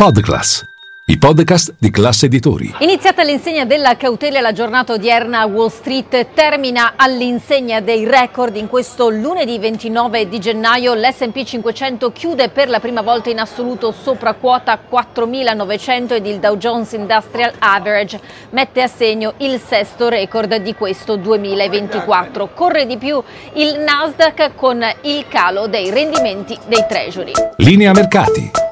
Podclass, i podcast di classe editori. Iniziata l'insegna della cautela, la giornata odierna a Wall Street termina all'insegna dei record. In questo lunedì 29 di gennaio l'S&P 500 chiude per la prima volta in assoluto sopra quota 4.900 ed il Dow Jones Industrial Average mette a segno il sesto record di questo 2024. Corre di più il Nasdaq con il calo dei rendimenti dei treasury. Linea mercati.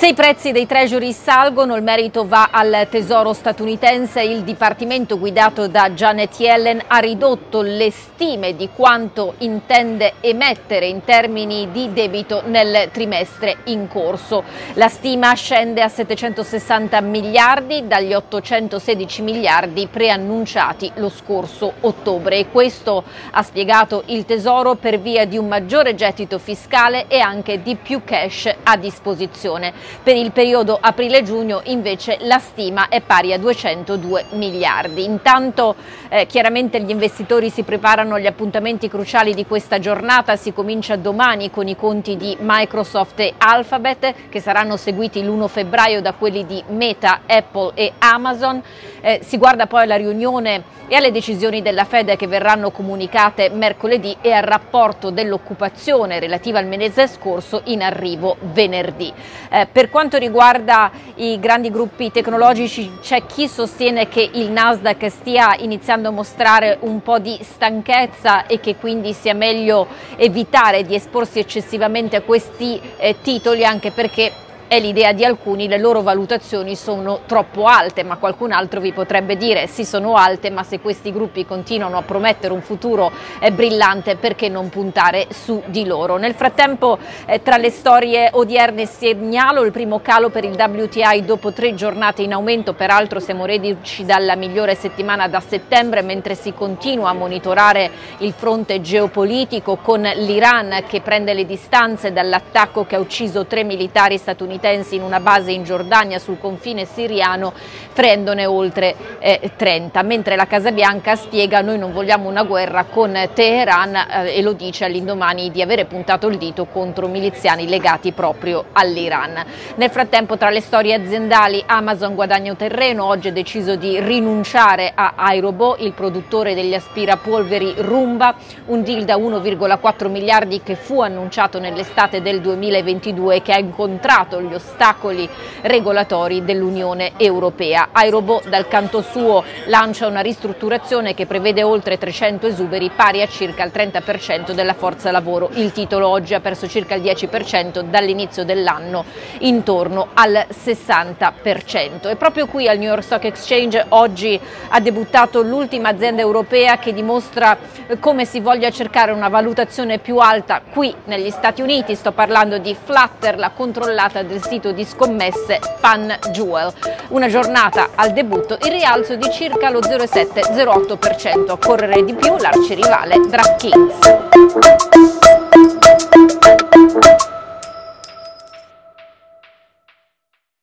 Se i prezzi dei treasury salgono, il merito va al tesoro statunitense. Il dipartimento guidato da Janet Yellen ha ridotto le stime di quanto intende emettere in termini di debito nel trimestre in corso. La stima scende a 760 miliardi dagli 816 miliardi preannunciati lo scorso ottobre e questo ha spiegato il tesoro per via di un maggiore gettito fiscale e anche di più cash a disposizione. Per il periodo aprile-giugno invece la stima è pari a 202 miliardi. Intanto eh, chiaramente gli investitori si preparano agli appuntamenti cruciali di questa giornata, si comincia domani con i conti di Microsoft e Alphabet che saranno seguiti l'1 febbraio da quelli di Meta, Apple e Amazon. Eh, si guarda poi alla riunione e alle decisioni della Fed che verranno comunicate mercoledì e al rapporto dell'occupazione relativa al mese scorso in arrivo venerdì. Eh, per quanto riguarda i grandi gruppi tecnologici c'è chi sostiene che il Nasdaq stia iniziando a mostrare un po' di stanchezza e che quindi sia meglio evitare di esporsi eccessivamente a questi eh, titoli anche perché è l'idea di alcuni, le loro valutazioni sono troppo alte, ma qualcun altro vi potrebbe dire sì sono alte, ma se questi gruppi continuano a promettere un futuro eh, brillante perché non puntare su di loro. Nel frattempo eh, tra le storie odierne segnalo il primo calo per il WTI dopo tre giornate in aumento, peraltro siamo reduci dalla migliore settimana da settembre mentre si continua a monitorare il fronte geopolitico con l'Iran che prende le distanze dall'attacco che ha ucciso tre militari statunitensi statunitensi in una base in Giordania sul confine siriano, prendone oltre eh, 30, mentre la Casa Bianca spiega noi non vogliamo una guerra con Teheran eh, e lo dice all'indomani di avere puntato il dito contro miliziani legati proprio all'Iran. Nel frattempo tra le storie aziendali Amazon guadagna terreno, oggi ha deciso di rinunciare a Aerobo, il produttore degli aspirapolveri Rumba, un deal da 1,4 miliardi che fu annunciato nell'estate del 2022 e che ha incontrato gli gli ostacoli regolatori dell'Unione Europea. Aerobo dal canto suo lancia una ristrutturazione che prevede oltre 300 esuberi pari a circa il 30% della forza lavoro. Il titolo oggi ha perso circa il 10% dall'inizio dell'anno intorno al 60%. E proprio qui al New York Stock Exchange oggi ha debuttato l'ultima azienda europea che dimostra come si voglia cercare una valutazione più alta qui negli Stati Uniti. Sto parlando di Flutter, la controllata del sito di scommesse FanJewel. Una giornata al debutto in rialzo di circa lo 0,7-0,8%. A correre di più l'arcirivale DraftKings.